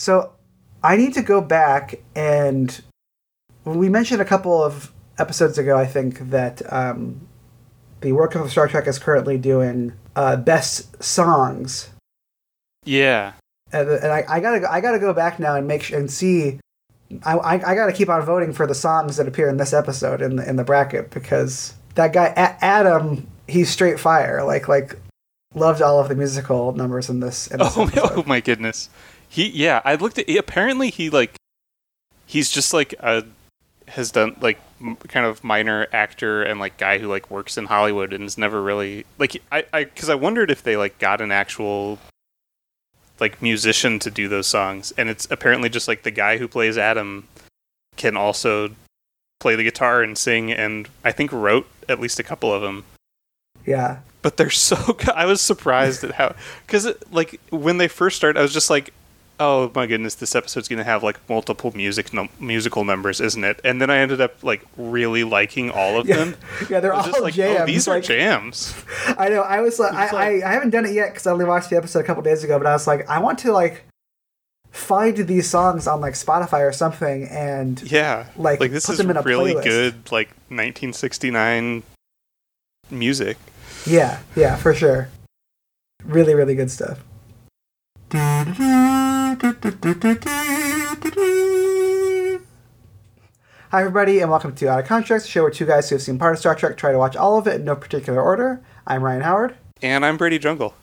So I need to go back and we mentioned a couple of episodes ago, I think, that um, the work of Star Trek is currently doing uh, best songs. Yeah. And, and I, I gotta I gotta go back now and make sure and see. I, I, I gotta keep on voting for the songs that appear in this episode in the in the bracket because that guy A- Adam he's straight fire like like loved all of the musical numbers in this. In this Oh, episode. oh my goodness. He yeah, I looked at apparently he like he's just like a has done like m- kind of minor actor and like guy who like works in Hollywood and has never really like I I cuz I wondered if they like got an actual like musician to do those songs and it's apparently just like the guy who plays Adam can also play the guitar and sing and I think wrote at least a couple of them Yeah, but they're so good. I was surprised at how because like when they first started, I was just like, "Oh my goodness, this episode's gonna have like multiple music num- musical numbers, isn't it?" And then I ended up like really liking all of yeah, them. yeah. They're all just like, jams. "Oh, these are jams." I know. I was like, I, like- I, I haven't done it yet because I only watched the episode a couple days ago. But I was like, I want to like find these songs on like Spotify or something, and Yeah, Like, like this is them in a really playlist. good like 1969 music. yeah, yeah, for sure. Really, really good stuff. Hi, everybody, and welcome to Out of Contracts, a show where two guys who have seen part of Star Trek try to watch all of it in no particular order. I'm Ryan Howard. And I'm Brady Jungle.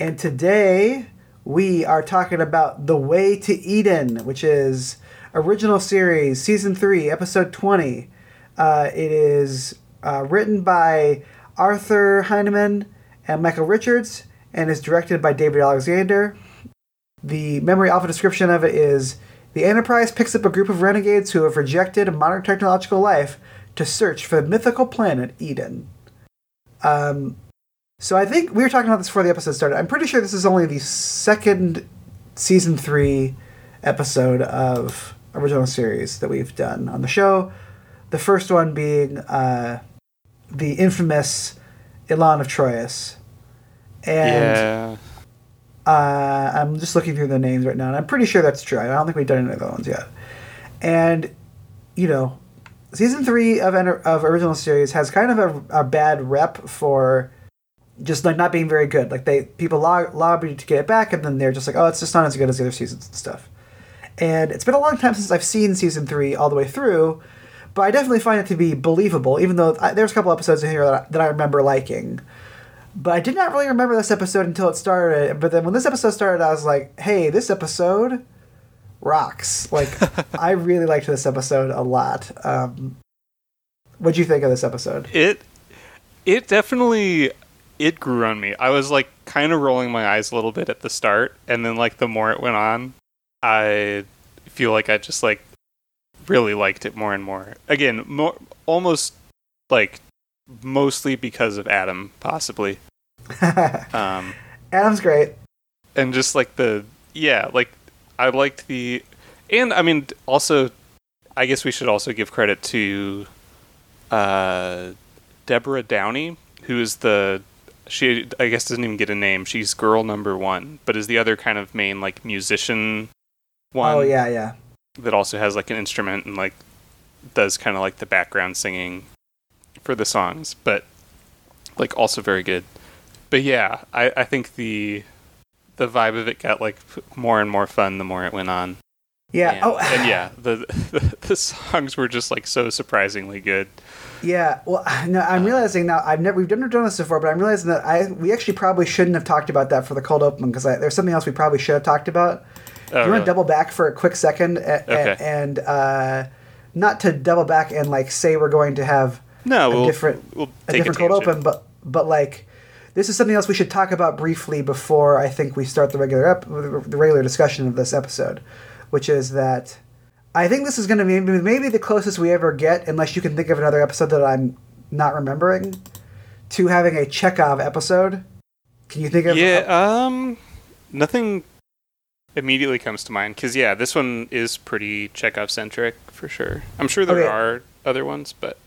And today we are talking about The Way to Eden, which is original series, season 3, episode 20. Uh, it is uh, written by Arthur Heinemann and Michael Richards and is directed by David Alexander. The memory alpha description of it is The Enterprise picks up a group of renegades who have rejected modern technological life to search for the mythical planet Eden. Um, so I think we were talking about this before the episode started. I'm pretty sure this is only the second season three episode of original series that we've done on the show. The first one being uh, the infamous Elaan of Troyius. And yeah. Uh, I'm just looking through the names right now, and I'm pretty sure that's true. I don't think we've done any other ones yet. And, you know, season three of of original series has kind of a, a bad rep for just like not being very good. Like they people lo- lobby to get it back, and then they're just like, oh, it's just not as good as the other seasons and stuff. And it's been a long time since I've seen season three all the way through, but I definitely find it to be believable. Even though I, there's a couple episodes in here that I, that I remember liking, but I did not really remember this episode until it started. But then when this episode started, I was like, hey, this episode rocks. Like I really liked this episode a lot. Um, what'd you think of this episode? It it definitely it grew on me. I was like kind of rolling my eyes a little bit at the start, and then like the more it went on, I feel like I just like really liked it more and more. Again, more almost like mostly because of Adam, possibly. Um, Adam's great. and just like the yeah, like I liked the and I mean also I guess we should also give credit to uh Deborah Downey, who is the she I guess doesn't even get a name. She's girl number 1, but is the other kind of main like musician one oh yeah, yeah. that also has like an instrument and like does kind of like the background singing for the songs, but like also very good. But yeah, I, I think the the vibe of it got like more and more fun the more it went on. Yeah. And, oh, and yeah, the, the the songs were just like so surprisingly good. Yeah, well, no, I'm realizing now. I've never we've never done this before, but I'm realizing that I we actually probably shouldn't have talked about that for the cold open because there's something else we probably should have talked about. Oh, Do you want really? to double back for a quick second a- a- Okay. and uh, not to double back and like say we're going to have no, a we'll, different we'll a different cold open, but but like this is something else we should talk about briefly before I think we start the regular ep- the regular discussion of this episode, which is that I think this is going to be maybe the closest we ever get, unless you can think of another episode that I'm not remembering, to having a Chekov episode. Can you think of? Yeah, um, nothing immediately comes to mind because yeah, this one is pretty Chekov centric for sure. I'm sure there Okay. are other ones, but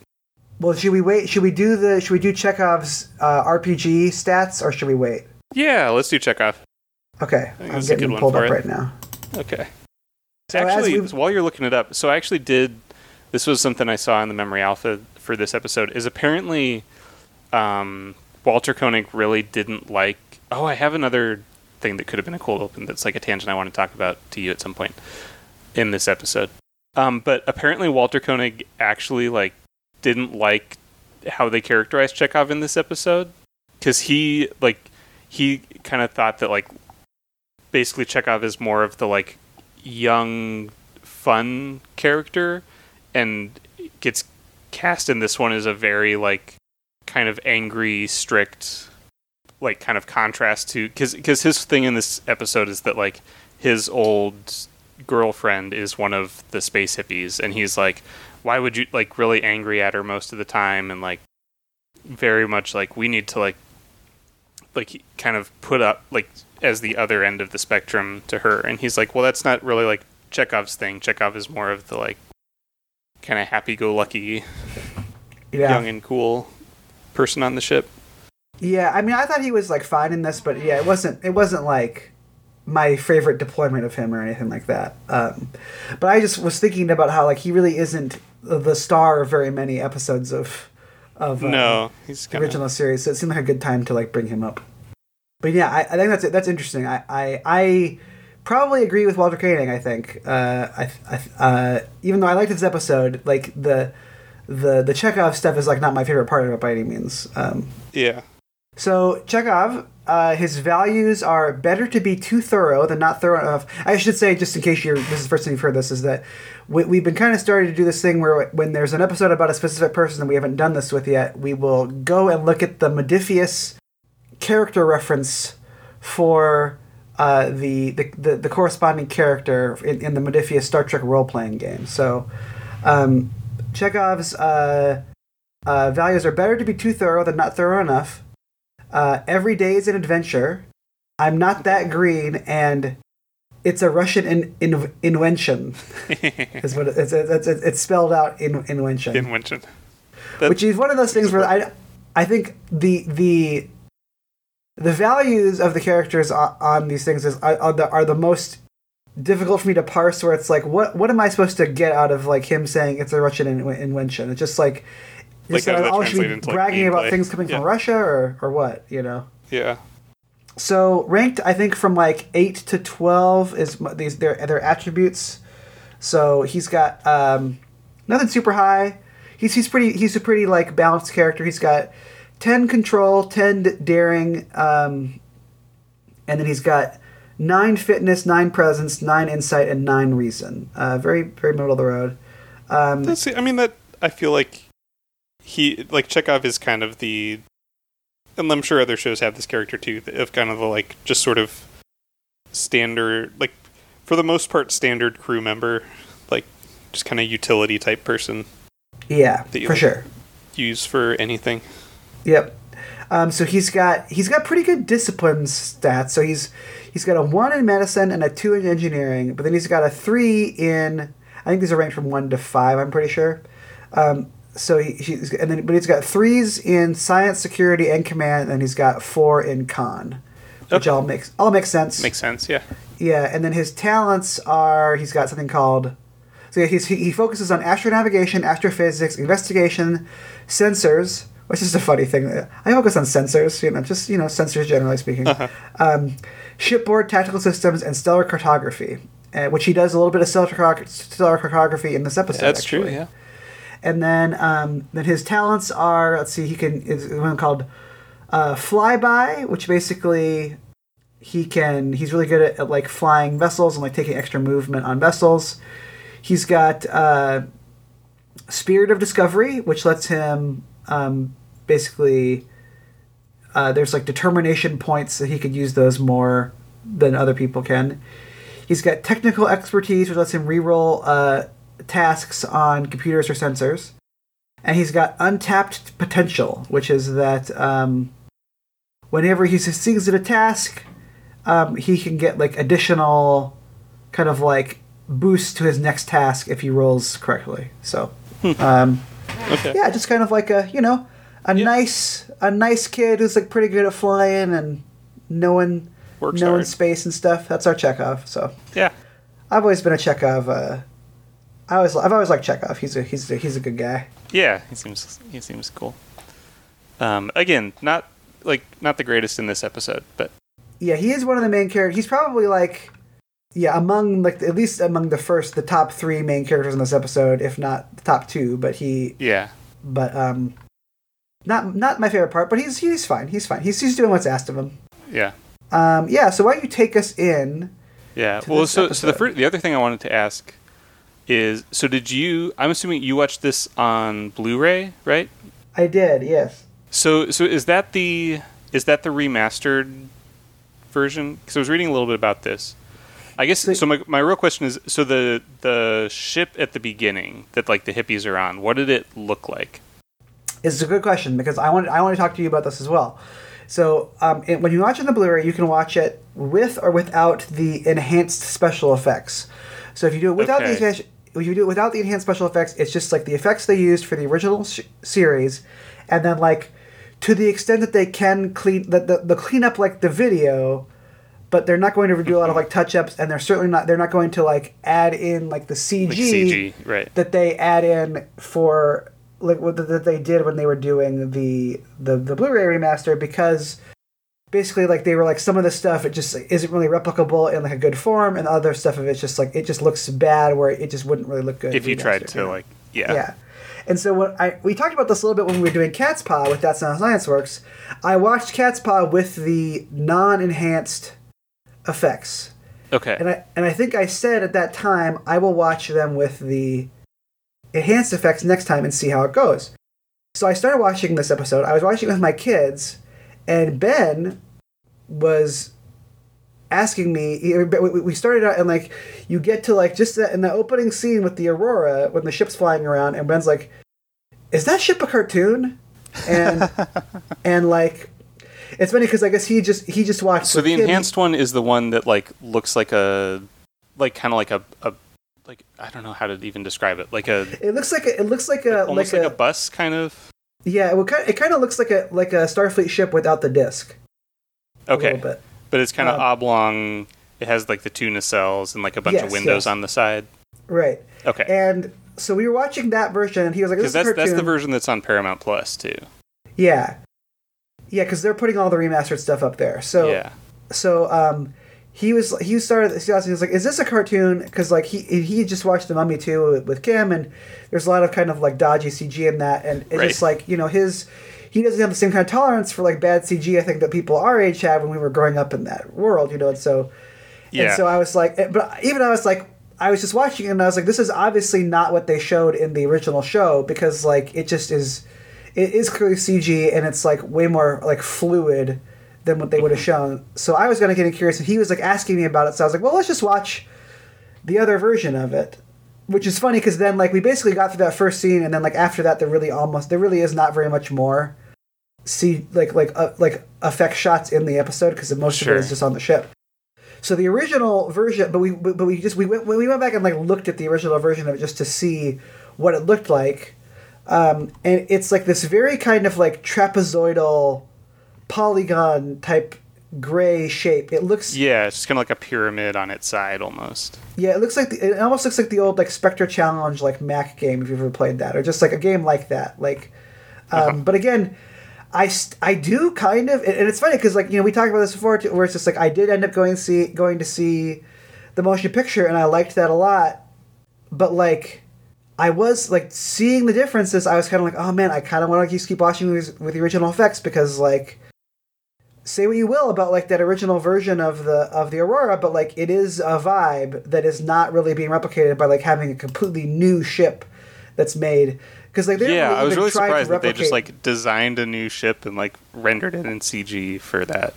well, should we wait? Should we do the? Should we do Chekov's uh, RPG stats, or should we wait? yeah, let's do Chekov. Okay, I'm getting good pulled up for right now. Okay. So actually, while you're looking it up, so I actually did. This was something I saw in the memory alpha for this episode. Is apparently um, Walter Koenig really didn't like. Oh, I have another thing that could have been a cool open. That's like a tangent I want to talk about to you at some point in this episode. Um, but apparently, Walter Koenig actually like didn't like how they characterized Chekov in this episode because he like he kind of thought that like basically Chekov is more of the like young fun character and gets cast in this one as a very like kind of angry strict like kind of contrast to because because his thing in this episode is that like his old girlfriend is one of the space hippies and he's like why would you like really angry at her most of the time and like very much like we need to like like kind of put up like as the other end of the spectrum to her and he's like well that's not really like chekov's thing chekov is more of the like kind of happy-go-lucky yeah. young and cool person on the ship Yeah, I mean, I thought he was like fine in this, but yeah, it wasn't. It wasn't like my favorite deployment of him or anything like that. Um, but I just was thinking about how like he really isn't the star of very many episodes of of uh, no he's the kind of original series, so it seemed like a good time to like bring him up. But yeah, I, I think that's that's interesting. I, I I probably agree with Walter Koenig. I think uh, I, I uh, even though I liked this episode, like the the the Chekov stuff is like not my favorite part of it by any means. Um, yeah so Chekov, uh, his values are better to be too thorough than not thorough enough. I should say, just in case you're this is the first time you've heard this, is that we, we've been kind of starting to do this thing where when there's an episode about a specific person that we haven't done this with yet, we will go and look at the Modiphius character reference for uh, the, the, the the corresponding character in, in the Modiphius Star Trek role playing game. So um, Chekov's uh, uh, values are better to be too thorough than not thorough enough. Uh, every day is an adventure. I'm not that green, and it's a Russian in, in, invention. is what it, it's, it's, it's, it's spelled out in invention, invention which is one of those things where I, I think the the the values of the characters on, on these things is are, are the are the most difficult for me to parse. Where it's like, what what am I supposed to get out of like him saying it's a Russian in, invention? It's just like. Like, Just how does that I should be translate into, like, bragging about things coming Yeah. from Russia or, or what, you know? yeah So ranked, I think from like eight to twelve is these their their attributes. So he's got um, nothing super high. He's he's pretty he's a pretty like balanced character. He's got ten control, ten daring, um, and then he's got nine fitness, nine presence, nine insight, and nine reason. Uh, very very middle of the road. Um, That's. I mean that. I feel like he like Chekov is kind of the, and I'm sure other shows have this character too, of kind of the like just sort of standard, like for the most part, standard crew member, like just kind of utility type person yeah, that you for like. sure. use for anything. Yep. Um, so he's got he's got pretty good discipline stats. So he's he's got a one in medicine and a two in engineering, but then he's got a three in. I think these are ranked from one to five. I'm pretty sure. Um, so he, he's and then but he's got threes in science, security, and command, and he's got four in conn, which Okay. all makes all makes sense. Makes sense. Yeah. Yeah, and then his talents are he's got something called so yeah, he's, he, he focuses on astronavigation, astrophysics, investigation, sensors, which is a funny thing. I focus on sensors, you know, just you know, sensors generally speaking. Uh-huh. Um, shipboard tactical systems and stellar cartography, uh, which he does a little bit of stellar, stellar cartography in this episode. That's true. Yeah. And then um, then his talents are let's see he can is one called uh, flyby, which basically he can he's really good at, at like flying vessels and like taking extra movement on vessels. He's got uh, spirit of discovery, which lets him um, basically uh, there's like determination points that he could use those more than other people can. He's got technical expertise, which lets him reroll uh, tasks on computers or sensors. And he's got untapped potential, which is that um, whenever he succeeds at a task, um, he can get like additional kind of like boost to his next task if he rolls correctly. So, um, Okay. yeah, just kind of like a you know a Yeah. nice a nice kid who's like pretty good at flying and knowing Works knowing hard. space and stuff. That's our Chekov. So Yeah. I've always been a Chekov. Uh, I always I've always liked Chekov. He's a he's a, he's a good guy. Yeah, he seems he seems cool. Um, again, not like not the greatest in this episode, but Yeah, he is one of the main characters. He's probably like yeah among like at least among the first the top three main characters in this episode, if not the top two. But he yeah, but um not not my favorite part. But he's he's fine. He's fine. He's he's doing what's asked of him. yeah, Um yeah. So why don't you take us in? yeah. Well, so so the episode. fir- the other thing I wanted to ask is so did you? I'm assuming you watched this on Blu-ray, right? I did. Yes. So so is that the is that the remastered version? Because I was reading a little bit about this. I guess So- so. My, my real question is: so the the ship at the beginning that like the hippies are on, what did it look like? It's a good question because I want I want to talk to you about this as well. So um, it, when you watch it on the Blu-ray, you can watch it with or without the enhanced special effects. So if you do it without the Okay. enhanced, if you do it without the enhanced special effects, it's just like the effects they used for the original sh- series, and then like to the extent that they can clean that the, the clean up like the video, but they're not going to do a lot of mm-hmm. like touch ups, and they're certainly not they're not going to like add in like the CG, Like CG, right? that they add in for like what that they did when they were doing the the the Blu-ray remaster because basically like they were like some of the stuff it just like, isn't really replicable in like a good form and other stuff of it's just like it just looks bad where it just wouldn't really look good If you tried to like, yeah, yeah. And so when I we talked about this a little bit when we were doing Cat's Paw with That's Not How Science Works. I watched Cat's Paw with the non-enhanced effects. okay, And I and I think I said at that time I will watch them with the enhanced effects next time and see how it goes. So I started watching this episode. I was watching it with my kids, and Ben was asking me. we- We started out and like you get to like just in the opening scene with the Aurora when the ship's flying around, and Ben's like, "Is that ship a cartoon?" And and like. It's funny because I guess he just he just watched. so the kid- enhanced one is the one that like looks like a like kind of like a, a like I don't know how to even describe it like a It looks like a, it looks like a almost like, like, a, a, bus kind of. Yeah. It, it kind of looks like a like a Starfleet ship without the disc. Okay, but it's kind of Um, oblong. It has like the two nacelles and like a bunch Yes, of windows yes. on the side. Right. Okay, And so we were watching that version, and he was like, "This is that's that's the version that's on Paramount Plus too. Yeah. Yeah, because they're putting all the remastered stuff up there. So yeah, so um, he was he started he was like, "Is this a cartoon?" Because like he he just watched The Mummy too with, Kim, and there's a lot of kind of like dodgy CG in that, and it's Right. just like you know his he doesn't have the same kind of tolerance for like bad CG I think that people our age had when we were growing up in that world, you know, and so yeah. and so I was like, eh, but even I was like, I was just watching it and I was like, this is obviously not what they showed in the original show because like it just is, it is clearly CG and it's like way more like fluid than what they would have shown. So I was gonna get curious and he was like asking me about it. So I was like, well, let's just watch the other version of it. Which is funny because then like we basically got through that first scene and then like after that there really almost there really is not very much more see like like uh, like effect shots in the episode because most of it is just on the ship. So the original version, but we but we just we went we went back and like looked at the original version of it just to see what it looked like, um, and it's like this very kind of like trapezoidal, polygon type gray shape. It looks yeah, it's just kind of like a pyramid on its side almost. yeah, it looks like the, it almost looks like the old like Spectre Challenge like Mac game if you've ever played that, or just like a game like that. Like, um, Uh-huh. but again, I st- I do kind of, and and it's funny because like you know we talked about this before, too, where it's just like I did end up going see going to see the motion picture, and I liked that a lot, but like. I was like seeing the differences. I was kind of like, oh man, I kind of want to just keep watching movies with the original effects because like say what you will about like that original version of the of the aurora but like it is a vibe that is not really being replicated by like having a completely new ship that's made. Because like they yeah, I was really surprised that they just like designed a new ship and like rendered it in CG for that.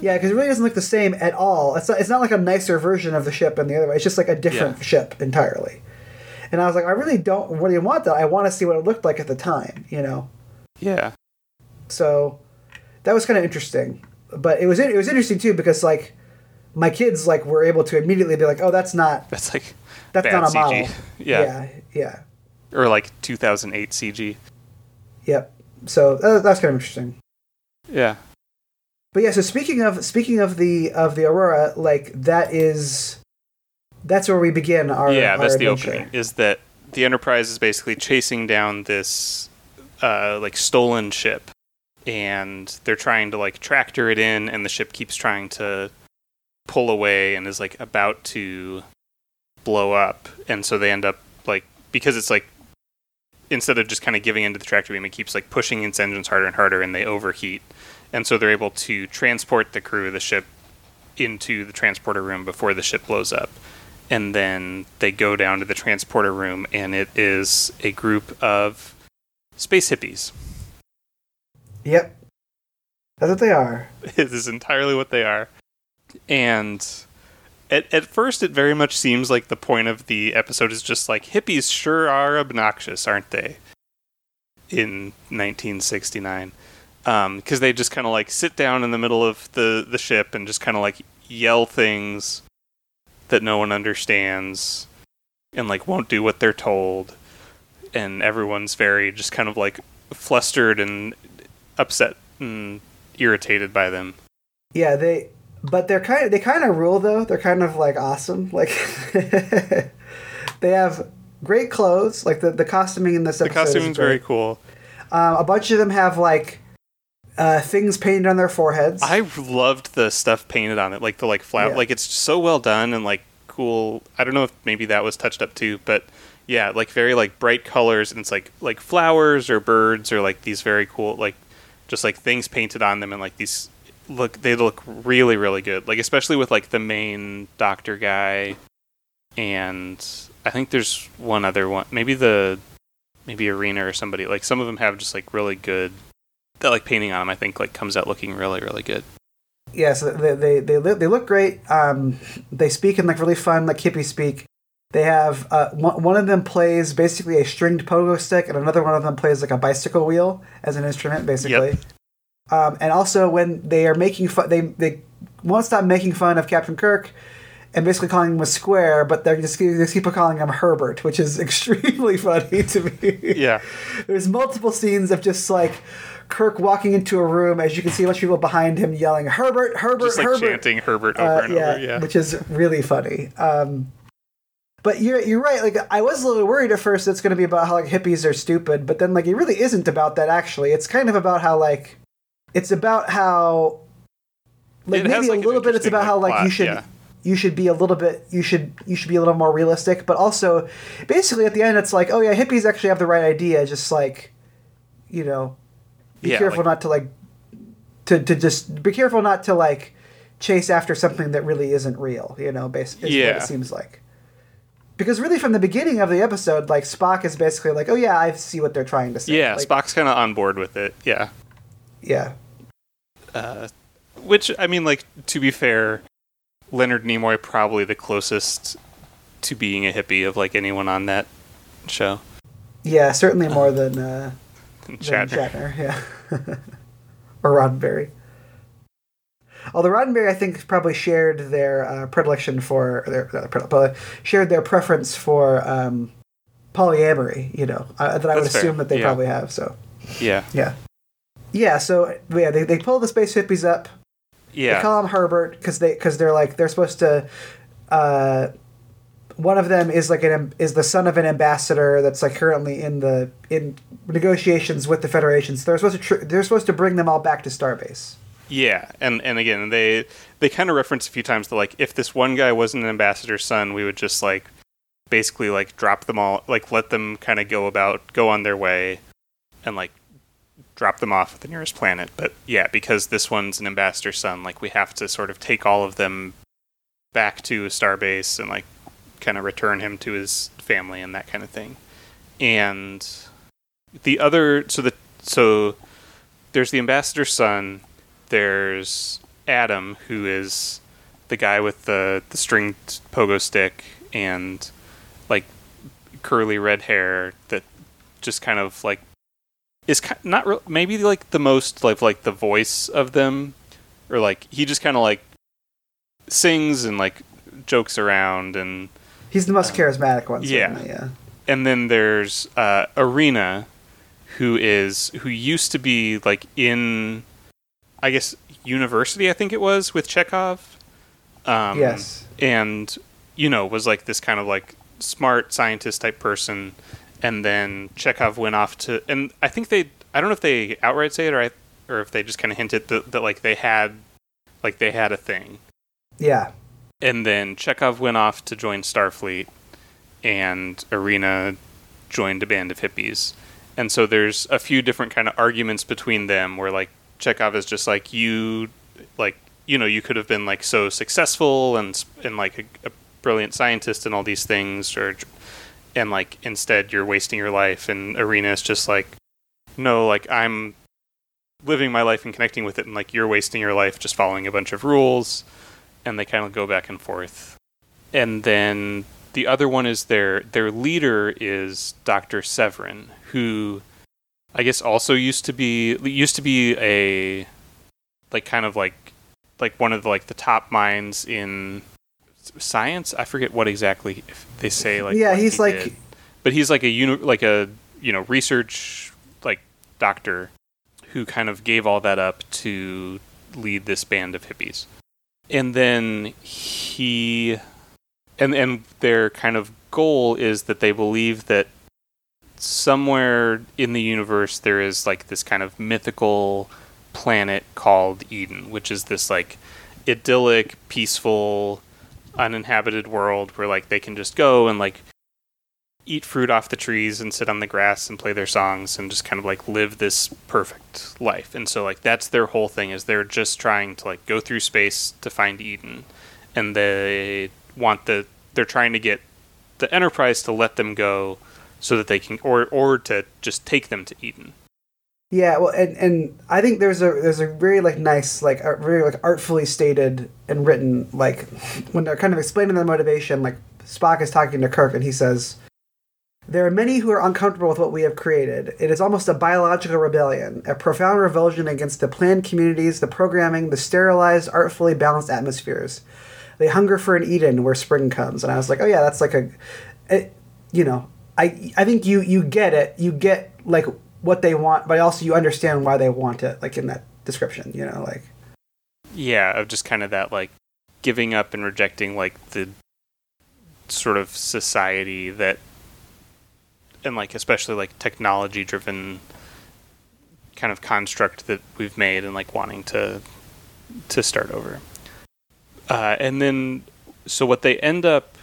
yeah because it really doesn't look the same at all. It's not, it's not like a nicer version of the ship and the other way. It's just like a different Yeah. ship entirely. And i was like i really don't really want that. I want to see what it looked like at the time you know? Yeah, so that was kind of interesting but it was it was interesting too because like my kids like were able to immediately be like oh that's not that's like that's not a CG. model Yeah. yeah yeah or like 2008 CG. yep so uh, that's kind of interesting Yeah, but yeah so speaking of speaking of the of the aurora like that is that's where we begin our yeah, our that's the opening. Is that the Enterprise is basically chasing down this uh, like stolen ship, and they're trying to like tractor it in, and the ship keeps trying to pull away and is like about to blow up, and so they end up like because it's like instead of just kind of giving into the tractor beam, it keeps like pushing its engines harder and harder, and they overheat, and so they're able to transport the crew of the ship into the transporter room before the ship blows up. And then they go down to the transporter room and it is a group of space hippies Yep. That's what they are. it is entirely what they are and at, at first it very much seems like the point of the episode is just like hippies sure are obnoxious aren't they in 1969 because um, they just kind of like sit down in the middle of the, the ship and just kind of like yell things that no one understands and like won't do what they're told and everyone's very just kind of like flustered and upset and irritated by them Yeah, they but they're kind of they kind of rule though. They're kind of like awesome. Like they have great clothes. Like the, the costuming in this the episode is costuming's great. very cool Um, a bunch of them have like uh, things painted on their foreheads. I loved the stuff painted on it, like the like flower, Yeah. like it's so well done and like cool. I don't know if maybe that was touched up too, but yeah, like very like bright colors and it's like like flowers or birds or like these very cool like just like things painted on them and like these look they look really really good. Like especially with like the main doctor guy and I think there's one other one, maybe the maybe Irina or somebody. Like some of them have just like really good that like painting on them. I think like comes out looking really really good. yeah, so they they they, they look great. Um, they speak in like really fun like hippie speak. They have uh, one, one of them plays basically a stringed pogo stick, and another one of them plays like a bicycle wheel as an instrument, basically. Um, and also, when they are making fun, they they won't stop making fun of Captain Kirk, and basically calling him a square, but they're just, they just keep calling him Herbert, which is extremely funny to me. Yeah. There's multiple scenes of just like Kirk walking into a room, as you can see a bunch of people behind him yelling Herbert, Herbert, Just like Herbert. chanting Herbert over Uh, and yeah, over. Yeah. which is really funny. Um, but you're you're right. Like I was a little worried at first. It's going to be about how like hippies are stupid, but then like it really isn't about that. Actually, it's kind of about how like it's about how like It has, maybe like, a little bit. It's about how like, like you should yeah. you should be a little bit you should you should be a little more realistic. But also, basically at the end, it's like oh yeah, hippies actually have the right idea. Just like you know, be Yeah, careful like- not to like to to just be careful not to like chase after something that really isn't real. You know, basically, is Yeah. what it seems like. Because really, from the beginning of the episode, like Spock is basically like, "Oh yeah, I see what they're trying to say." Yeah, like, Spock's kind of on board with it. Yeah. Yeah, Uh, which, I mean, like, to be fair, Leonard Nimoy probably the closest to being a hippie of, like, anyone on that show. yeah, certainly more than uh, than Shatner. Shatner, yeah, or Roddenberry. Although Roddenberry, I think, probably shared their uh, predilection for their uh, pre- but shared their preference for um, polyamory. You know, uh, that I would fair, assume that they yeah. probably have. So Yeah. yeah, yeah. So yeah, they they pull the space hippies up. They Yeah. call him Herbert because they because they're like they're supposed to. Uh, one of them is like an is the son of an ambassador that's like currently in the in negotiations with the Federation. So they're supposed to tr- they're supposed to bring them all back to Starbase. Yeah, and and again, they they kind of reference a few times that like if this one guy wasn't an ambassador's son, we would just like basically like drop them all, like let them kind of go about, go on their way, and like drop them off at the nearest planet. But yeah, because this one's an ambassador's son, like we have to sort of take all of them back to Starbase and like kind of return him to his family and that kind of thing. And the other, so the so there's the ambassador's son there's Adam, who is the guy with the the stringed pogo stick and like curly red hair that just kind of like is ki- not re- maybe like the most like like the voice of them or like he just kind of like sings and like jokes around and He's the most charismatic one. Yeah. yeah. and then there's uh, Irina, who is who used to be like in, I guess university. I think it was with Chekov. Um, Yes. and you know, was like this kind of like smart scientist type person, and then Chekov went off to, and I think they, I don't know if they outright say it or I, or if they just kind of hinted that, that like they had, like they had a thing, Yeah. and then Chekov went off to join Starfleet, and Irina joined a band of hippies, and so there's a few different kind of arguments between them where like Chekov is just like you, like you know you could have been like so successful and and like a, a brilliant scientist and all these things, or and like instead you're wasting your life, and Irina is just like no, like I'm living my life and connecting with it, and like you're wasting your life just following a bunch of rules and they kind of go back and forth. And then the other one is their their leader is Dr. Sevrin, who I guess also used to be used to be a like kind of like like one of the like the top minds in science. I forget what exactly they say like Yeah, he's he like- did. but he's like a uni- like a you know research like doctor who kind of gave all that up to lead this band of hippies and then he and and their kind of goal is that they believe that somewhere in the universe there is like this kind of mythical planet called Eden, which is this like idyllic, peaceful, uninhabited world where like they can just go and like eat fruit off the trees and sit on the grass and play their songs and just kind of like live this perfect life. And so like that's their whole thing is they're just trying to like go through space to find Eden. And they want the they're trying to get the Enterprise to let them go so that they can or or to just take them to Eden. Yeah, well, and, and I think there's a there's a very like nice like a very like artfully stated and written like when they're kind of explaining their motivation. Like Spock is talking to Kirk and he says, "There are many who are uncomfortable with what we have created. It is almost a biological rebellion, a profound revulsion against the planned communities, the programming, the sterilized, artfully balanced atmospheres. They hunger for an Eden where spring comes." And I was like, "Oh yeah, that's like a, it, you know." I, I think you, you get it. You get like what they want, but also you understand why they want it, like in that description, you know, like Yeah, of just kind of that like giving up and rejecting like the sort of society that and like especially like technology driven kind of construct that we've made and like wanting to to start over. Uh, and then so what they end up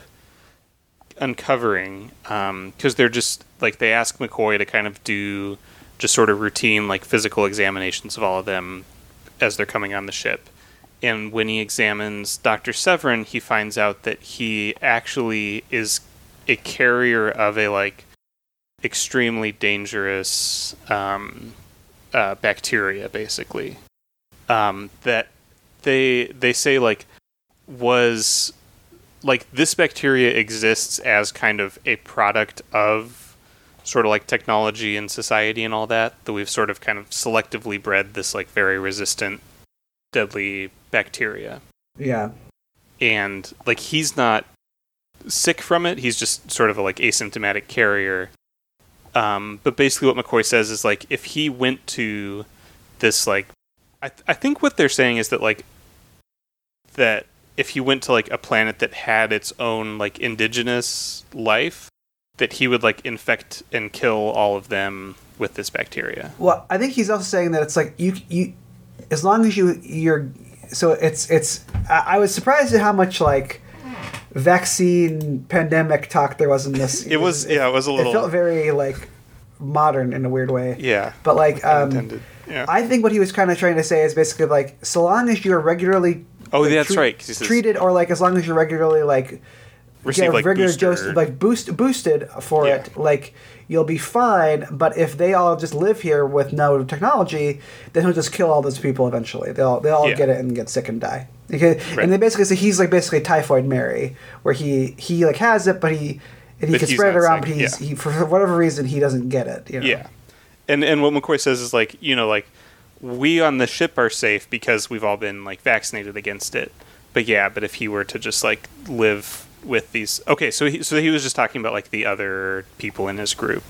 uncovering because they're just like they ask McCoy to kind of do just sort of routine like physical examinations of all of them as they're coming on the ship. And when he examines Dr. Sevrin, he finds out that he actually is a carrier of a like extremely dangerous um, uh, bacteria, basically. Um, that they they say like was like this bacteria exists as kind of a product of sort of like technology and society and all that that we've sort of kind of selectively bred this like very resistant deadly bacteria. Yeah, and like he's not sick from it. He's just sort of a like asymptomatic carrier. Um, but basically what mccoy says is like if he went to this like I, th- I think what they're saying is that like that if he went to like a planet that had its own like indigenous life that he would like infect and kill all of them with this bacteria Well, I think he's also saying that it's like you you, as long as you you're so it's it's. I, I was surprised at how much like vaccine pandemic talk there was in this. it was yeah it was a little. It felt very like modern in a weird way. yeah But like, um, intended yeah I think what he was kind of trying to say is basically like, so long as you're regularly oh like, that's treat- right says treated, or like as long as you're regularly like receive get like regular dose, like boost boosted for Yeah. it, like you'll be fine. But if they all just live here with no technology, then he'll just kill all those people eventually. They'll they all Yeah. get it and get sick and die. Okay? Right. And they basically say he's like basically typhoid Mary, where he he like has it, but he and he But can spread it around, sick, but he's yeah. he for whatever reason he doesn't get it. You know? Yeah, and and what McCoy says is like you know like we on the ship are safe because we've all been like vaccinated against it. But yeah, but if he were to just like live with these, okay, so he so he was just talking about like the other people in his group.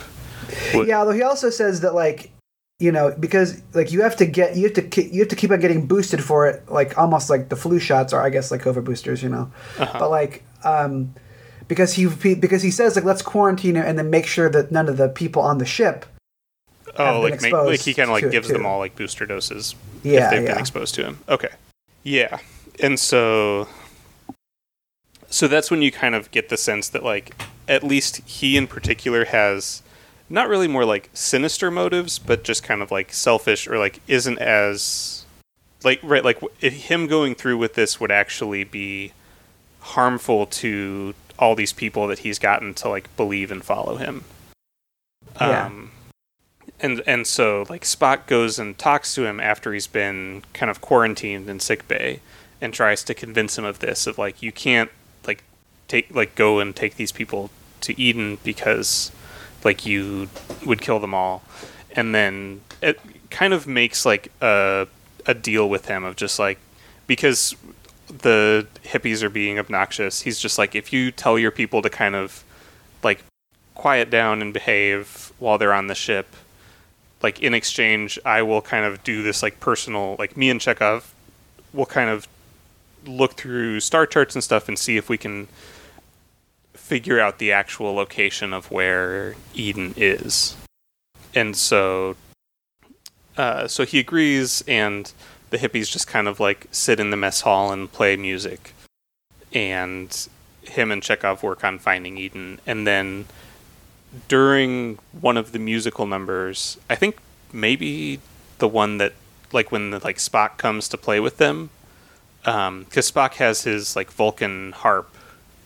Yeah, although he also says that like you know because like you have to get you have to you have to keep on getting boosted for it like almost like the flu shots are I guess like COVID boosters you know Uh-huh. but like um because he because he says like let's quarantine it and then make sure that none of the people on the ship Oh, like make, like he kind of like gives them all like booster doses Yeah, if they've yeah. been exposed to him. Okay. Yeah. And so so that's when you kind of get the sense that like at least he in particular has not really more like sinister motives, but just kind of like selfish or like isn't as like right like him going through with this would actually be harmful to all these people that he's gotten to like believe and follow him. Yeah. Um and and so like Spock goes and talks to him after he's been kind of quarantined in sick bay and tries to convince him of this of like you can't like take like go and take these people to Eden because like you would kill them all. And then it kind of makes like a a deal with him of just like because the hippies are being obnoxious he's just like if you tell your people to kind of like quiet down and behave while they're on the ship like in exchange i will kind of do this like personal like me and chekov will kind of look through star charts and stuff and see if we can figure out the actual location of where eden is. And so uh, so he agrees and the hippies just kind of like sit in the mess hall and play music. And him and chekov work on finding eden and then during one of the musical numbers i think maybe the one that like when the like spock comes to play with them because spock has his like vulcan harp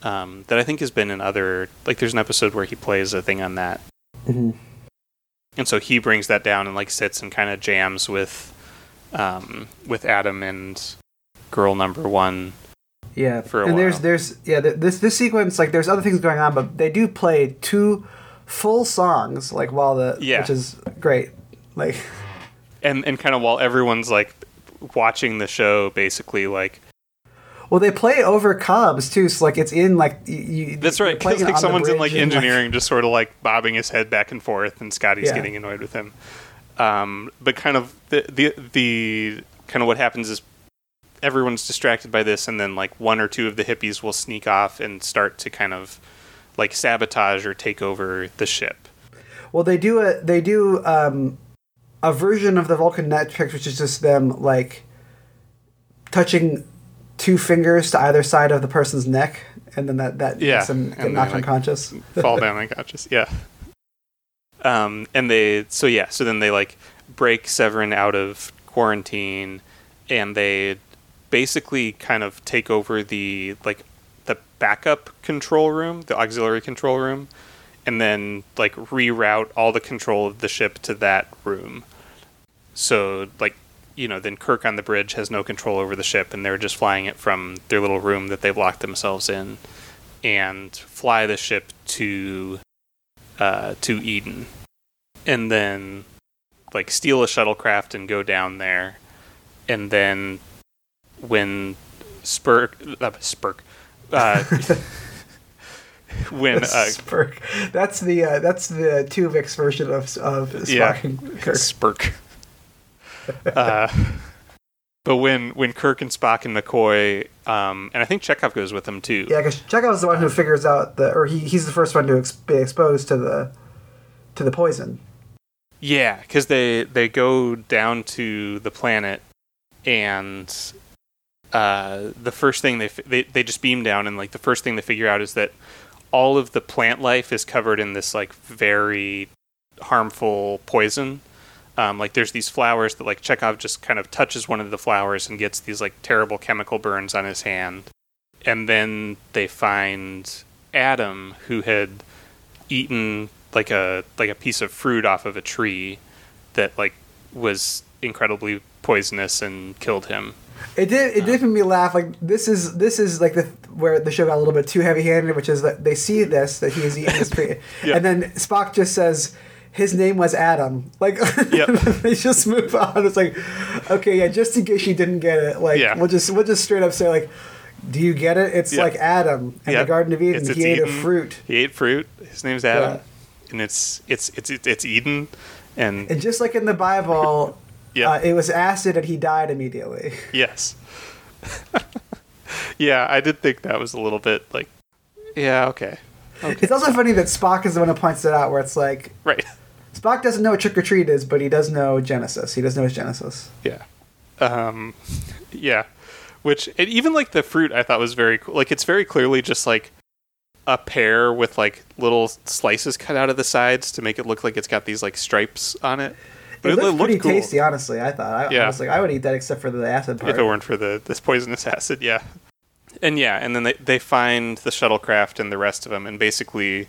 um, that i think has been in other like there's an episode where he plays a thing on that Mhm. and so he brings that down and like sits and kind of jams with um, with adam and girl number one Yeah, for a while. and there's there's yeah th- this this sequence like there's other things going on, but they do play two full songs like while the Yeah. which is great. Like and and kind of while everyone's like watching the show basically like well they play over Cubs too, so like it's in like you. That's right. Because like someone's in like engineering, just sort of like bobbing his head back and forth, and Scotty's Yeah. getting annoyed with him. Um, but kind of the the the kind of what happens is everyone's distracted by this, and then like one or two of the hippies will sneak off and start to kind of like sabotage or take over the ship. Well, they do a they do um, a version of the Vulcan neck pinch, which is just them like touching two fingers to either side of the person's neck, and then that that Yeah, makes them get knocked like, unconscious. fall down unconscious. Yeah. Um, and they so yeah, so then they like break Sevrin out of quarantine, and they basically kind of take over the like backup control room, the auxiliary control room, and then like reroute all the control of the ship to that room. So like you know, then Kirk on the bridge has no control over the ship, and they're just flying it from their little room that they've locked themselves in, and fly the ship to uh, to Eden, and then like steal a shuttlecraft and go down there, and then when Spurk uh, Spurk uh, when uh, Spurk. That's the uh, that's the Tuvix version of of Spock Yeah. and Kirk. Spurk. uh, but when when Kirk and Spock and McCoy, um, and I think Chekov goes with them too. Yeah, because Chekov's the one who figures out the, or he, he's the first one to ex- be exposed to the to the poison. Yeah, because they they go down to the planet, and uh, the first thing they, they they just beam down, and like the first thing they figure out is that all of the plant life is covered in this like very harmful poison. Um, like there's these flowers that like Chekov just kind of touches one of the flowers and gets these like terrible chemical burns on his hand, and then they find Adam who had eaten like a like a piece of fruit off of a tree that like was incredibly poisonous and killed him. It did. It did make me laugh. Like this is this is like the where the show got a little bit too heavy-handed, which is that they see this that he is eating this, pre- Yeah. and then Spock just says his name was Adam. Like Yep. they just move on. It's like okay, yeah, just in case you didn't get it, like Yeah. we'll just we'll just straight up say like, do you get it? It's like Adam and the Garden of Eden. It's- he it's ate a fruit. He ate fruit. His name's Adam, Yeah. and it's it's it's it's, it's Eden, And, And just like in the Bible, yeah, uh, it was acid and he died immediately. yes. yeah, I did think that was a little bit like, yeah, okay, It's also funny that Spock is the one who points it out, where it's like right, Spock doesn't know what trick or treat is, but he does know Genesis. He does know his Genesis. yeah, um, yeah. Which and even like the fruit, I thought was very cool. Like it's very clearly just like a pear with like little slices cut out of the sides to make it look like it's got these like stripes on it. It, looked pretty cool. tasty, honestly. I thought. I, I was like, I would eat that except for the acid part. if it weren't for the this poisonous acid yeah and yeah and then they, they find the shuttlecraft and the rest of them and basically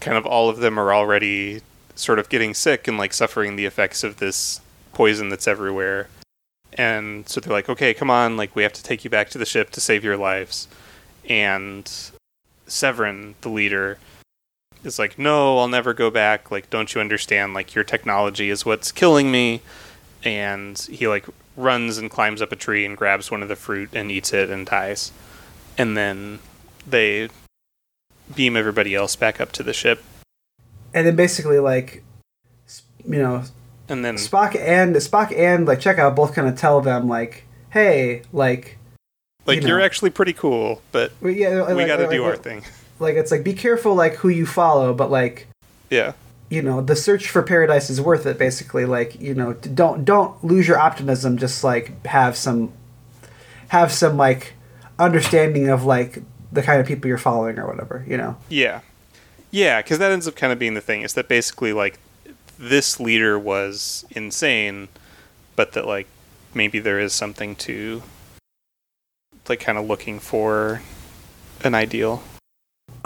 kind of all of them are already sort of getting sick and like suffering the effects of this poison that's everywhere and so they're like okay come on like we have to take you back to the ship to save your lives and Sevrin the leader is like no i'll never go back like don't you understand like your technology is what's killing me and he like runs and climbs up a tree and grabs one of the fruit and eats it and dies. And then they beam everybody else back up to the ship. and then basically, like, you know, And then Spock and Spock and like Chekov both kind of tell them like, hey, like, like you are know. actually pretty cool, but we, yeah, like, we got to like, do like, our thing. Like, it's like be careful, like who you follow, but like, Yeah. you know, the search for paradise is worth it. Basically, like, you know, don't don't lose your optimism. Just like have some, have some like understanding of like the kind of people you're following or whatever. You know. Yeah. Yeah, cuz that ends up kind of being the thing is that basically like this leader was insane, but that like maybe there is something to like kind of looking for an ideal.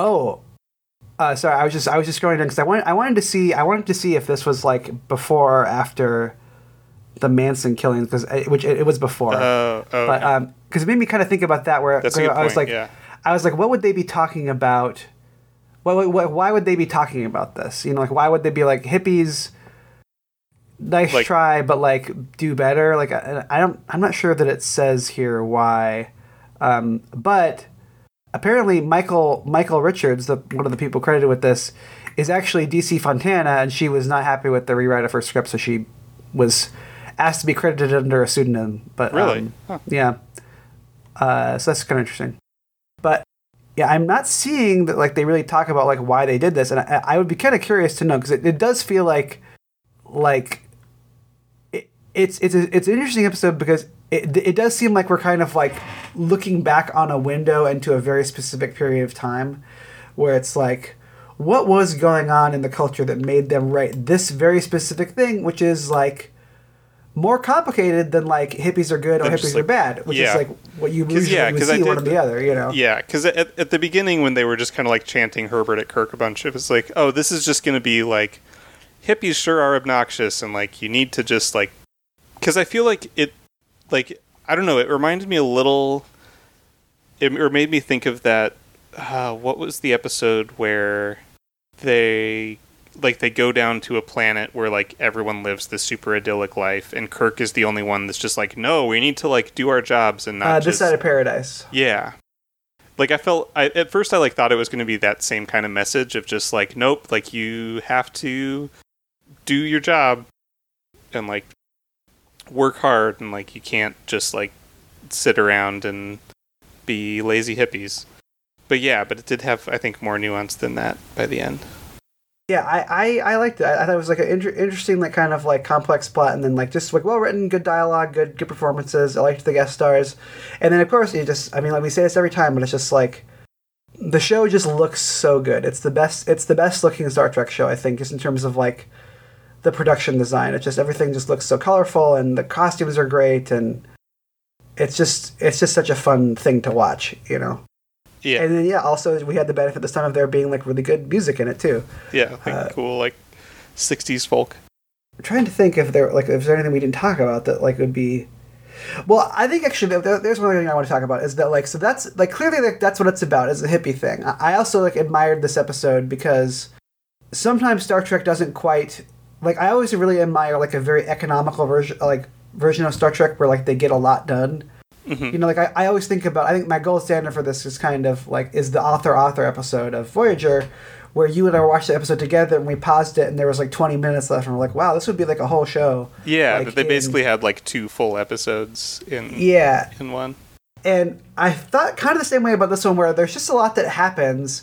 Oh, uh, sorry. I was just I was just going in because I wanted I wanted to see I wanted to see if this was like before or after the Manson killings because which it, it was before. Oh, oh. but um, because it made me kind of think about that. Where That's a good I was point, like, yeah. I was like, what would they be talking about? What, what, why would they be talking about this? You know, like why would they be like hippies? Nice Like- try, but like do better. Like I, I don't. I'm not sure that it says here why, um, but apparently Michael Michael Richards, the one of the people credited with this, is actually DC Fontana, and she was not happy with the rewrite of her script, so she was asked to be credited under a pseudonym. But Really? um, Huh. yeah. Uh, so that's kind of interesting. But yeah, I'm not seeing that like they really talk about like why they did this, and I, I would be kind of curious to know because it, it does feel like like it, it's it's a, it's an interesting episode because it it does seem like we're kind of like looking back on a window into a very specific period of time where it's like what was going on in the culture that made them write this very specific thing which is like more complicated than like hippies are good or hippies just, are bad which yeah. is like what you usually yeah, would 'cause I see one or the other you know Yeah, because at, at the beginning when they were just kind of like chanting Herbert at Kirk a bunch, it was like, oh, this is just going to be like hippies sure are obnoxious and like you need to just like because I feel like it like I don't know, it reminded me a little. It or made me think of that. Uh, what was the episode where they like they go down to a planet where like everyone lives this super idyllic life and Kirk is the only one that's just like no we need to like do our jobs and not uh, just this side of paradise yeah. Like I felt I at first I like thought it was going to be that same kind of message of just like nope, like you have to do your job and like work hard and like you can't just like sit around and be lazy hippies. But yeah, but it did have I think more nuance than that by the end. Yeah, I, I, I liked it. I thought it was like an inter- interesting, like kind of like complex plot, and then like just like well written, good dialogue, good good performances. I liked the guest stars, and then of course you just I mean like we say this every time, but it's just like the show just looks so good. It's the best. It's the best looking Star Trek show I think, just in terms of like the production design. It just everything just looks so colorful, and the costumes are great, and it's just it's just such a fun thing to watch, you know. Yeah. And then yeah, also we had the benefit this time of there being like really good music in it too. yeah, like uh, cool like 60s folk. I'm trying to think if there like if there's anything we didn't talk about that like would be. Well, I think actually there, there's one thing I want to talk about is that like so that's like clearly like that's what it's about is a hippie thing. I also like admired this episode because sometimes Star Trek doesn't quite like I always really admire like a very economical version like version of Star Trek where like they get a lot done. Mhm. You know, like I, I always think about I think my gold standard for this is kind of like is the author author episode of Voyager where you and I watched the episode together and we paused it and there was like 20 minutes left and we're like, wow, this would be like a whole show. Yeah, Like they in- basically had like two full episodes in Yeah, in one. and I thought kind of the same way about this one, where there's just a lot that happens,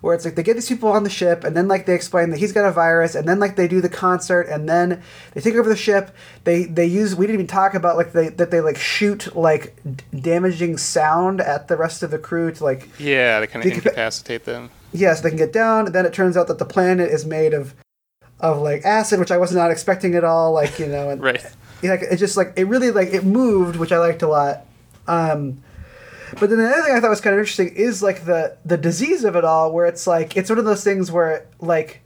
where it's like they get these people on the ship, and then like they explain that he's got a virus, and then like they do the concert, and then they take over the ship. They they use we didn't even talk about like they that they like shoot like d- damaging sound at the rest of the crew to like Yeah, they kind of incapacitate them. yes they can get down. And then it turns out that the planet is made of of like acid, which I was not expecting at all. Like you know, and Right. yeah, like it just like it really like it moved, which I liked a lot. Um, but then the other thing I thought was kind of interesting is like the the disease of it all, where it's like it's one of those things where like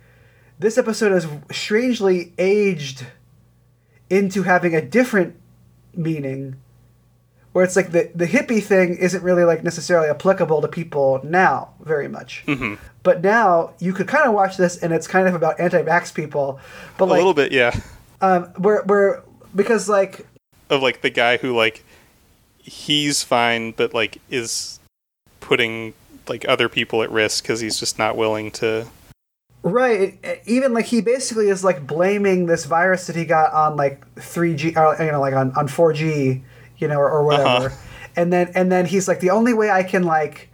this episode is strangely aged into having a different meaning, where it's like the the hippie thing isn't really like necessarily applicable to people now very much. hmm But now you could kind of watch this, and it's kind of about anti-vax people, but a like little bit, yeah. um, where where because like Of like the guy who like he's fine, but like is putting like other people at risk because he's just not willing to. right even like he basically is like blaming this virus that he got on like 3G or you know like on on 4G you know or, or whatever Uh-huh. and then and then he's like the only way I can like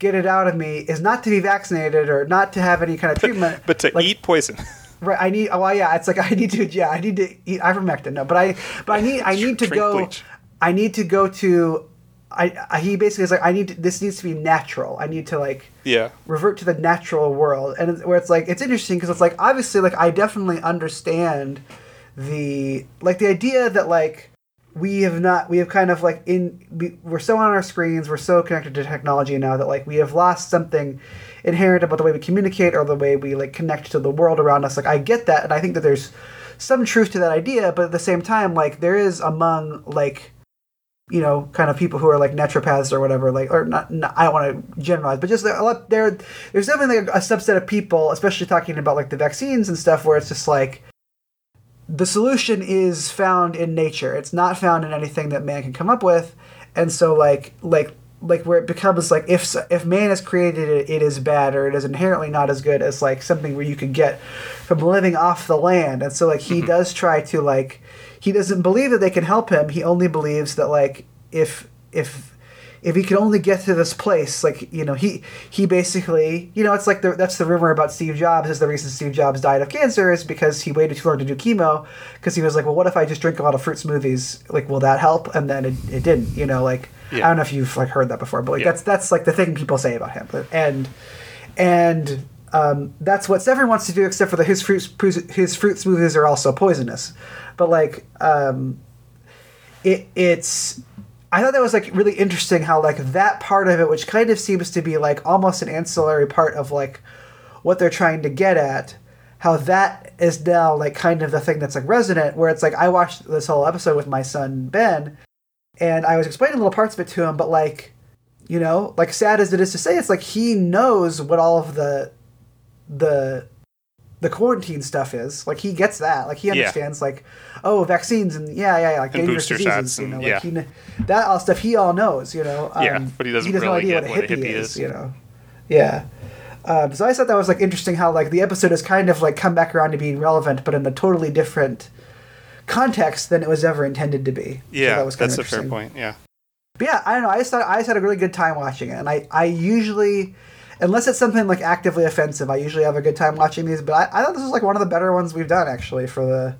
get it out of me is not to be vaccinated or not to have any kind of treatment But to like, eat poison. right I need oh well, yeah it's like I need to yeah I need to eat ivermectin no but I but I need I need to Drink go bleach. I need to go to I, I he basically is like I need to, this needs to be natural. I need to like yeah. revert to the natural world. And it's, where it's like it's interesting because it's like obviously like i definitely understand the like the idea that like we have not we have kind of like in we, we're so on our screens we're so connected to technology now that like we have lost something inherent about the way we communicate or the way we like connect to the world around us. Like i get that and i think that there's some truth to that idea but at the same time like there is among like you know, kind of people who are like naturopaths or whatever, like, or not, not I don't want to generalize, but just a lot there, there's definitely a, a subset of people, especially talking about like the vaccines and stuff, where it's just like the solution is found in nature. It's not found in anything that man can come up with, and so like like like where it becomes like if if man has created it, it is bad or it is inherently not as good as like something where you could get from living off the land, and so like he mm-hmm. does try to like he doesn't believe that they can help him. He only believes that like if if if he could only get to this place, like you know, he he basically, you know, it's like the, that's the rumor about Steve Jobs is the reason Steve Jobs died of cancer is because he waited too long to do chemo because he was like, well, what if I just drink a lot of fruit smoothies? Like, will that help? And then it, it didn't, you know, like I don't know if you've like heard that before, but like Yeah. that's that's like the thing people say about him, and and um, that's what Sevrin wants to do, except for the his fruit his fruit smoothies are also poisonous, but like um, it it's I thought that was like really interesting how like that part of it, which kind of seems to be like almost an ancillary part of like what they're trying to get at, how that is now like kind of the thing that's like resonant. Where it's like I watched this whole episode with my son Ben, and I was explaining little parts of it to him, but like you know, like sad as it is to say, it's like he knows what all of the the the quarantine stuff is. Like he gets that. Like he Yeah. understands like oh vaccines and yeah yeah, yeah like And dangerous diseases. you and- know, like yeah. he that all stuff he all knows. You know. Um, Yeah, but he doesn't has no really idea get what a what a hippie, hippie is, is. You know. Yeah. Um, so I thought that was like interesting how like the episode has kind of like come back around to being relevant, but in a totally different context than it was ever intended to be. So Yeah, that was kind that's of a fair point. Yeah. But yeah, I don't know. I just thought I just had a really good time watching it, and I I usually, unless it's something like actively offensive, I usually have a good time watching these. But I, I thought this was like one of the better ones we've done actually for the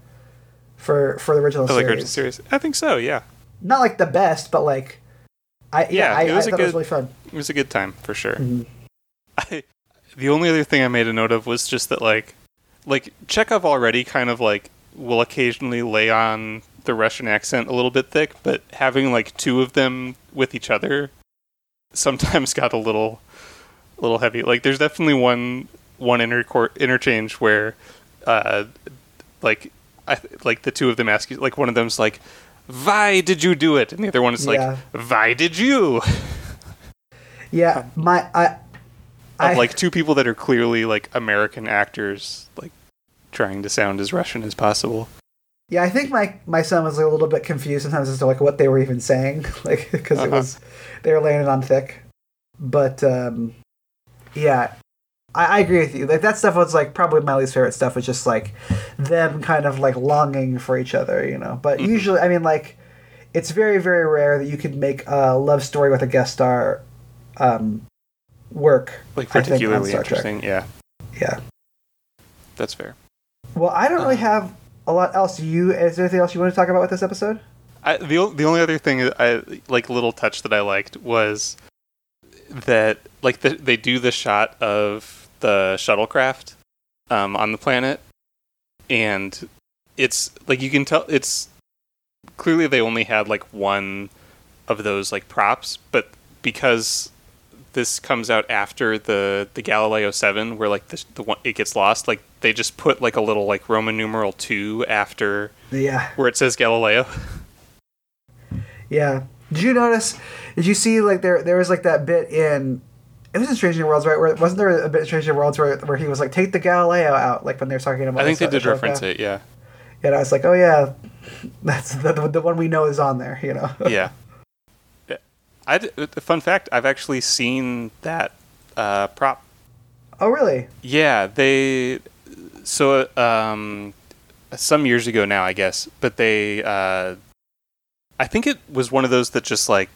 for for the original I like series. original series. I think so. Yeah, Not like the best, but like I yeah, Yeah, I, it was I a thought it was good- really fun. it was a good time for sure. Mhm. I, the only other thing I made a note of was just that like like Chekov already kind of like will occasionally lay on the Russian accent a little bit thick, but having like two of them with each other sometimes got a little little heavy. Like there's definitely one one intercor- interchange where uh like I th- like the two of them ask you like one of them's like why did you do it and the other one is like Yeah. why did you Yeah, my I of I like two people that are clearly like American actors, like trying to sound as Russian as possible. yeah I think my my son was a little bit confused sometimes as to like what they were even saying, like because it Uh-huh. was they were laying it on thick. But um, yeah, I, I agree with you. Like that stuff was like probably my least favorite stuff. Was just like them kind of like longing for each other, you know. But Mm-hmm. usually, I mean, like it's very very rare that you could make a love story with a guest star um, work. Like I think, particularly Star Trek. interesting. Yeah, Yeah. that's fair. Well, I don't really Uh. have a lot else. You is there anything else you want to talk about with this episode? I, the the only other thing I like little touch that I liked was that like the, they do the shot of the shuttlecraft um, on the planet, and it's like you can tell it's clearly they only had like one of those like props, but because this comes out after the the Galileo Seven, where like the the one it gets lost, like they just put like a little like Roman numeral two after Yeah. where it says Galileo. Yeah. Did you notice? Did you see like there there was like that bit in it was in Stranger Worlds, right? Where wasn't there a bit in Stranger Worlds where where he was like take the Galileo out, like when they're talking about. I think they did reference it, yeah. And I was like, oh yeah, that's the, the one we know is on there. You know. Yeah. I uh, fun fact, I've actually seen that uh, prop. oh really? Yeah, they so um some years ago now, I guess, but they uh I think it was one of those that just like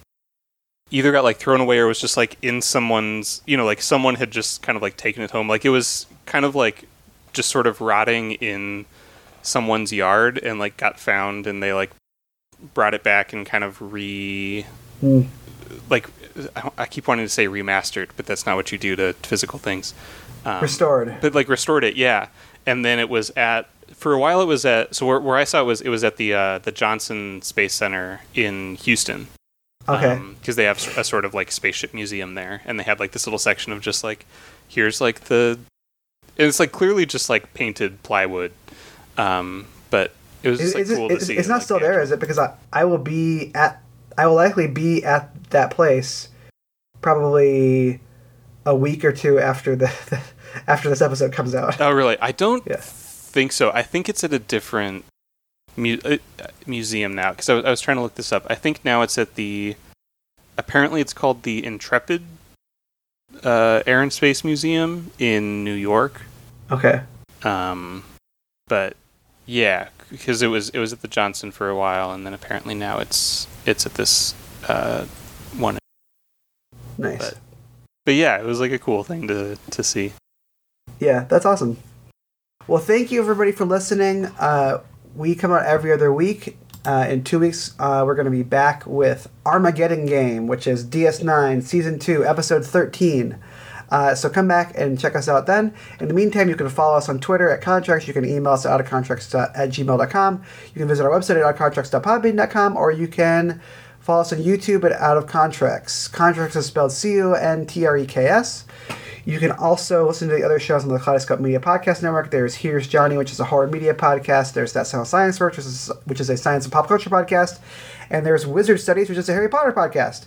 either got like thrown away or was just like in someone's, you know, like someone had just kind of like taken it home. Like it was kind of like just sort of rotting in someone's yard and like got found and they like brought it back and kind of re Mm. like I- I keep wanting to say remastered, but that's not what you do to physical things. Um, Restored. but like restored it, yeah. And then it was at for a while. It was at so where, where I saw it was it was at the uh, the Johnson Space Center in Houston. Okay. because they have a sort of like spaceship museum there, and they had like this little section of just like here's like the and it's like clearly just like painted plywood. Um, but it was Is, just like is it, cool to is- see. it's not like, still the there, is it? Because I, I will be at I will likely be at that place probably a week or two after the, after this episode comes out. Oh, really? I don't Yeah. think so. I think it's at a different mu- uh, museum now because I, was- I was trying to look this up. I think now it's at the. Apparently, it's called the Intrepid uh, Air and Space Museum in New York. Okay. Um, but yeah, because it was it was at the Johnson for a while, and then apparently now it's it's at this uh, one. Nice. But- But yeah, it was like a cool thing to to see. Yeah, that's awesome. Well, thank you everybody for listening. Uh, we come out every other week. Uh, in two weeks, uh, we're going to be back with Armageddon Game, which is DS9 Season 2, Episode 13. Uh, so come back and check us out then. In the meantime, you can follow us on Twitter at Contreks. You can email us at outofcontreks at gmail.com. You can visit our website at outofcontreks.podbean.com or you can follow us on YouTube at Out of Contreks. Contreks is spelled C O N T R E K S. You can also listen to the other shows on the Kaleidoscope Media Podcast Network. There's Here's Johnny, which is a horror media podcast. There's That Sound Science Works, which is, which is a science and pop culture podcast. And there's Wizard Studies, which is a Harry Potter podcast.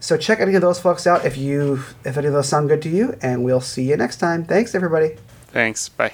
So check any of those folks out if you if any of those sound good to you, and we'll see you next time. Thanks, everybody. Thanks. Bye.